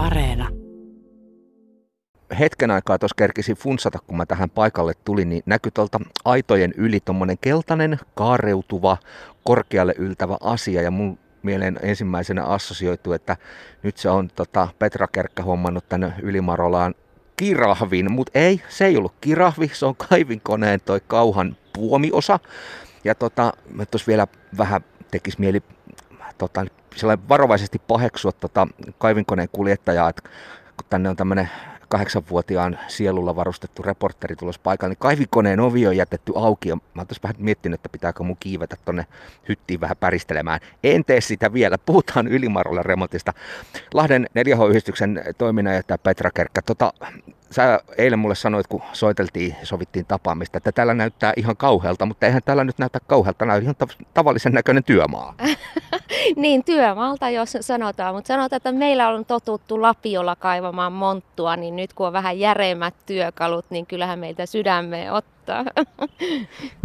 Areena. Hetken aikaa tuossa kerkisin funsata, kun mä tähän paikalle tulin, niin näkyi tuolta aitojen yli tuommoinen keltainen, kaareutuva, korkealle yltävä asia. Ja mun mieleen ensimmäisenä assosioitu, että nyt se on tota, Petra Kerkkä hommannut tänne Ylimarolaan kirahvin, mutta ei, se ei ollut kirahvi, se on kaivinkoneen toi kauhan puomiosa. Ja tota, tuossa vielä vähän tekis mieli tota, varovaisesti paheksua tota, kaivinkoneen kuljettajaa, että kun tänne on tämmöinen kahdeksanvuotiaan sielulla varustettu reporteri tulossa paikalle, niin kaivikoneen ovi on jätetty auki ja mä oon vähän miettinyt, että pitääkö mun kiivetä tonne hyttiin vähän päristelemään. En tee sitä vielä, puhutaan Ylimarolla remontista. Lahden 4H-yhdistyksen toiminnanjohtaja Petra Kerkkä, tota, sä eilen mulle sanoit, kun soiteltiin ja sovittiin tapaamista, että täällä näyttää ihan kauhealta, mutta eihän täällä nyt näytä kauhealta, näyttää ihan tavallisen näköinen työmaa. niin, työmaalta jos sanotaan, mutta sanotaan, että meillä on totuttu lapiolla kaivamaan monttua, niin nyt kun on vähän järemmät työkalut, niin kyllähän meiltä sydämeen ottaa.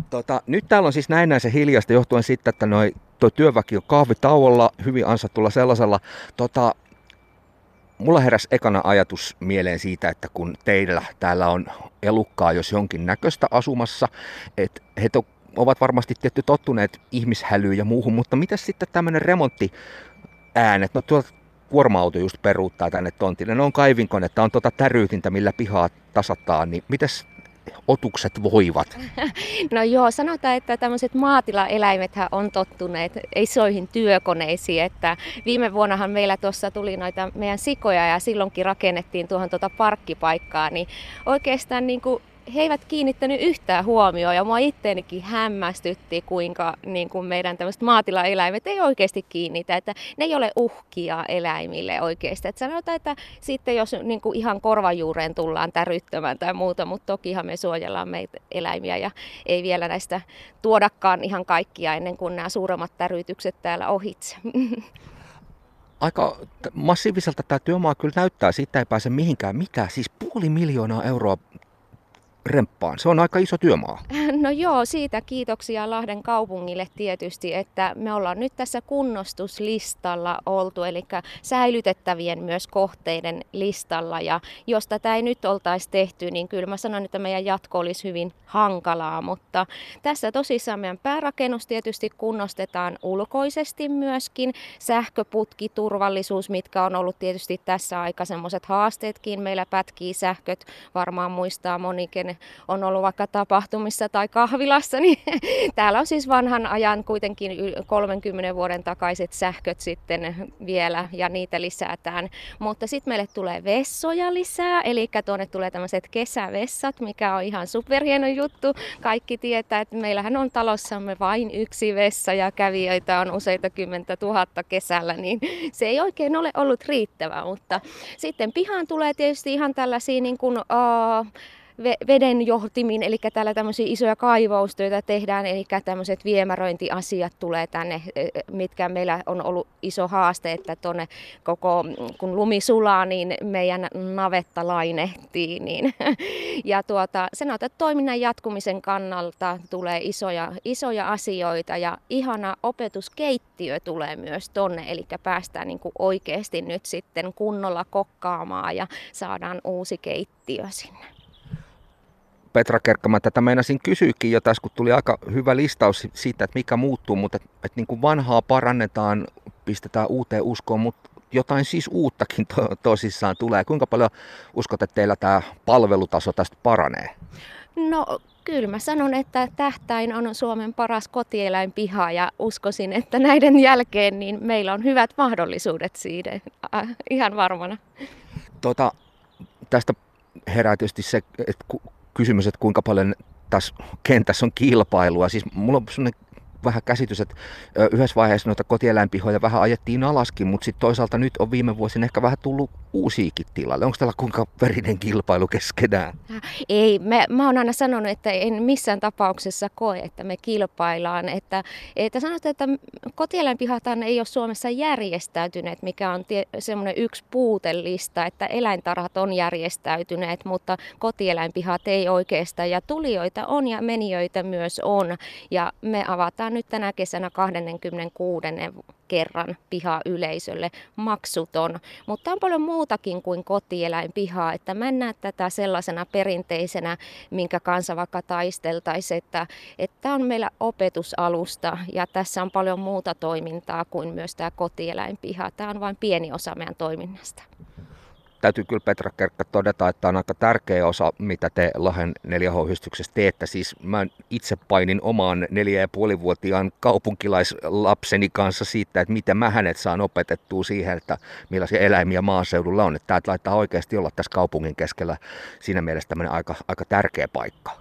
Tota, nyt täällä on siis näennäisen hiljasta johtuen siitä, että noi, tuo työväki on kahvitauolla, hyvin ansattulla sellaisella. Tota, mulla heräsi ekana ajatus mieleen siitä, että kun teillä täällä on elukkaa jos jonkin näköistä asumassa, että he to, ovat varmasti tietty tottuneet ihmishälyyn ja muuhun, mutta mitä sitten tämmöinen remontti äänet, no tuolta kuorma-auto just peruuttaa tänne tontille, ne on kaivinkonetta, on tuota täryytintä, millä pihaa tasataan, niin mitäs otukset voivat? No joo, sanotaan, että tämmöiset maatilaeläimethän on tottuneet isoihin työkoneisiin, että viime vuonnahan meillä tuossa tuli noita meidän sikoja ja silloinkin rakennettiin tuohon tuota parkkipaikkaa, niin oikeastaan niin kuin he eivät kiinnittänyt yhtään huomioon ja mua itteenikin hämmästytti, kuinka niin kuin meidän tämmöiset maatilaeläimet ei oikeasti kiinnitä, että ne ei ole uhkia eläimille oikeasti. Että sanotaan, että sitten jos niin kuin ihan korvajuureen tullaan täryttämään tai muuta, mutta tokihan me suojellaan meitä eläimiä ja ei vielä näistä tuodakaan ihan kaikkia ennen kuin nämä suuremmat tärytykset täällä ohitse. aika massiiviselta tämä työmaa kyllä näyttää, siitä ei pääse mihinkään. Mitä? Siis puoli miljoonaa euroa remppaan. Se on aika iso työmaa. No joo, siitä kiitoksia Lahden kaupungille tietysti, että me ollaan nyt tässä kunnostuslistalla oltu, eli säilytettävien myös kohteiden listalla. Ja jos tätä ei nyt oltaisi tehty, niin kyllä mä sanon, että meidän jatko olisi hyvin hankalaa, mutta tässä tosissaan meidän päärakennus tietysti kunnostetaan ulkoisesti myöskin. Sähköputki, turvallisuus, mitkä on ollut tietysti tässä aika semmoiset haasteetkin. Meillä pätkii sähköt, varmaan muistaa monikin on ollut vaikka tapahtumissa tai kahvilassa, niin täällä on siis vanhan ajan kuitenkin 30 vuoden takaiset sähköt sitten vielä ja niitä lisätään. Mutta sitten meille tulee vessoja lisää, eli tuonne tulee tämmöiset kesävessat, mikä on ihan superhieno juttu. Kaikki tietää, että meillähän on talossamme vain yksi vessa ja kävijöitä on useita kymmentä tuhatta kesällä, niin se ei oikein ole ollut riittävä, mutta sitten pihaan tulee tietysti ihan tällaisia niin kuin, uh, veden johtimiin, eli täällä tämmöisiä isoja kaivaustöitä tehdään, eli tämmöiset viemäröintiasiat tulee tänne, e, e, mitkä meillä on ollut iso haaste, että tuonne koko, kun lumi sulaa, niin meidän navetta lainehtii. Niin. Ja tuota, sanotaan, että toiminnan jatkumisen kannalta tulee isoja, isoja asioita ja ihana opetuskeittiö tulee myös tonne, eli päästään niin kuin oikeasti nyt sitten kunnolla kokkaamaan ja saadaan uusi keittiö sinne. Petra Kerkkama, tätä meinasin kysyäkin jo tässä, kun tuli aika hyvä listaus siitä, että mikä muuttuu, mutta että, että niin kuin vanhaa parannetaan, pistetään uuteen uskoon, mutta jotain siis uuttakin to, tosissaan tulee. Kuinka paljon uskot, että teillä tämä palvelutaso tästä paranee? No kyllä mä sanon, että tähtäin on Suomen paras kotieläinpiha ja uskoisin, että näiden jälkeen niin meillä on hyvät mahdollisuudet siitä äh, ihan varmana. Tota, tästä herää tietysti se, että kysymys, että kuinka paljon tässä kentässä on kilpailua. Siis mulla on sellainen vähän käsitys, että yhdessä vaiheessa noita kotieläinpihoja vähän ajettiin alaskin, mutta sitten toisaalta nyt on viime vuosina ehkä vähän tullut uusiakin tilalle. Onko tällä kuinka verinen kilpailu keskenään? Ei, me, mä oon aina sanonut, että en missään tapauksessa koe, että me kilpaillaan. Että, että sanotaan, että kotieläinpihathan ei ole Suomessa järjestäytyneet, mikä on tie, semmoinen yksi puutelista, että eläintarhat on järjestäytyneet, mutta kotieläinpihat ei oikeastaan. Ja tulijoita on ja menijöitä myös on. Ja me avataan nyt tänä kesänä 26 kerran piha yleisölle maksuton. Mutta on paljon muutakin kuin kotieläinpihaa, että mä en näe tätä sellaisena perinteisenä, minkä kanssa vaikka taisteltaisiin, että, että on meillä opetusalusta ja tässä on paljon muuta toimintaa kuin myös tämä kotieläinpiha. Tämä on vain pieni osa meidän toiminnasta täytyy kyllä Petra Kerkka todeta, että on aika tärkeä osa, mitä te Lahden 4H-hystyksessä teette. Siis mä itse painin omaan neljä ja puolivuotiaan kaupunkilaislapseni kanssa siitä, että miten mä hänet saan opetettua siihen, että millaisia eläimiä maaseudulla on. Että tämä laittaa oikeasti olla tässä kaupungin keskellä siinä mielessä tämmöinen aika, aika tärkeä paikka.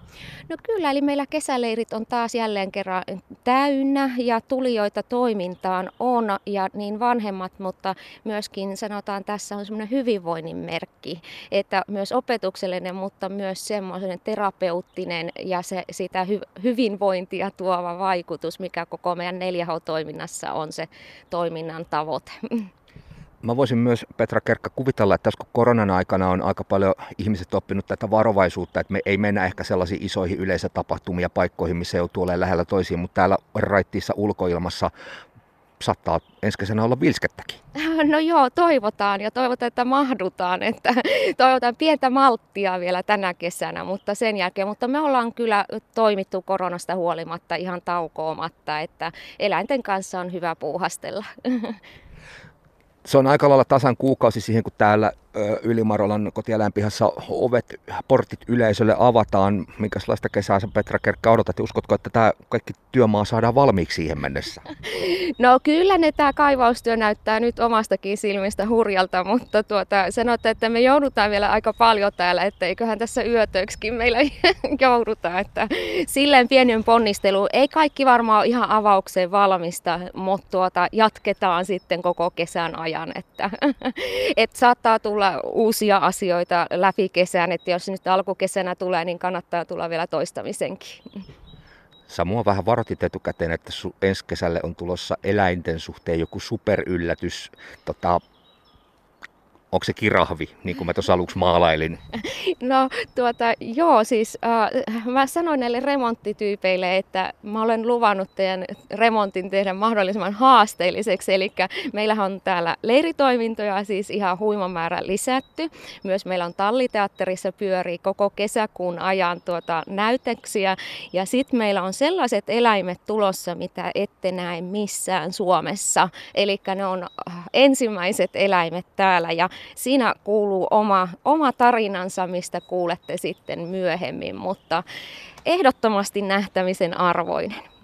No kyllä, eli meillä kesäleirit on taas jälleen kerran täynnä ja tulijoita toimintaan on ja niin vanhemmat, mutta myöskin sanotaan tässä on semmoinen hyvinvoinnin merkki, että myös opetuksellinen, mutta myös semmoinen terapeuttinen ja se, sitä hy, hyvinvointia tuova vaikutus, mikä koko meidän 4H-toiminnassa on se toiminnan tavoite. Mä voisin myös, Petra Kerkka, kuvitella, että tässä kun koronan aikana on aika paljon ihmiset oppinut tätä varovaisuutta, että me ei mennä ehkä sellaisiin isoihin yleisötapahtumia paikkoihin, missä joutuu olemaan lähellä toisiin, mutta täällä raittiissa ulkoilmassa saattaa ensi kesänä olla vilskettäkin. No joo, toivotaan ja toivotaan, että mahdutaan. Että toivotaan pientä malttia vielä tänä kesänä, mutta sen jälkeen. Mutta me ollaan kyllä toimittu koronasta huolimatta ihan taukoomatta, että eläinten kanssa on hyvä puuhastella. se on aika lailla tasan kuukausi siihen, kun täällä Ylimarolan kotieläinpihassa ovet, portit yleisölle avataan. Minkälaista kesää sä Petra Kerkka odotat? Uskotko, että tämä kaikki työmaa saadaan valmiiksi siihen mennessä? No kyllä ne tämä kaivaustyö näyttää nyt omastakin silmistä hurjalta, mutta tuota, sanotte, että me joudutaan vielä aika paljon täällä, että eiköhän tässä yötöksikin meillä jouduta. Että silleen pienen ponnistelu. Ei kaikki varmaan ole ihan avaukseen valmista, mutta tuota, jatketaan sitten koko kesän ajan. Että, että saattaa tulla tulla uusia asioita läpi kesän, että jos nyt alkukesänä tulee, niin kannattaa tulla vielä toistamisenkin. Samua vähän varoitit etukäteen, että ensi kesälle on tulossa eläinten suhteen joku superyllätys. Tota, onko se kirahvi, niin kuin mä tuossa aluksi maalailin? No tuota, joo, siis äh, mä sanoin näille remonttityypeille, että mä olen luvannut teidän remontin tehdä mahdollisimman haasteelliseksi. Eli meillähän on täällä leiritoimintoja siis ihan huima määrä lisätty. Myös meillä on talliteatterissa pyörii koko kesäkuun ajan tuota näytöksiä. Ja sitten meillä on sellaiset eläimet tulossa, mitä ette näe missään Suomessa. Eli ne on ensimmäiset eläimet täällä. Ja siinä kuuluu oma, oma tarinansa, mistä kuulette sitten myöhemmin, mutta ehdottomasti nähtämisen arvoinen.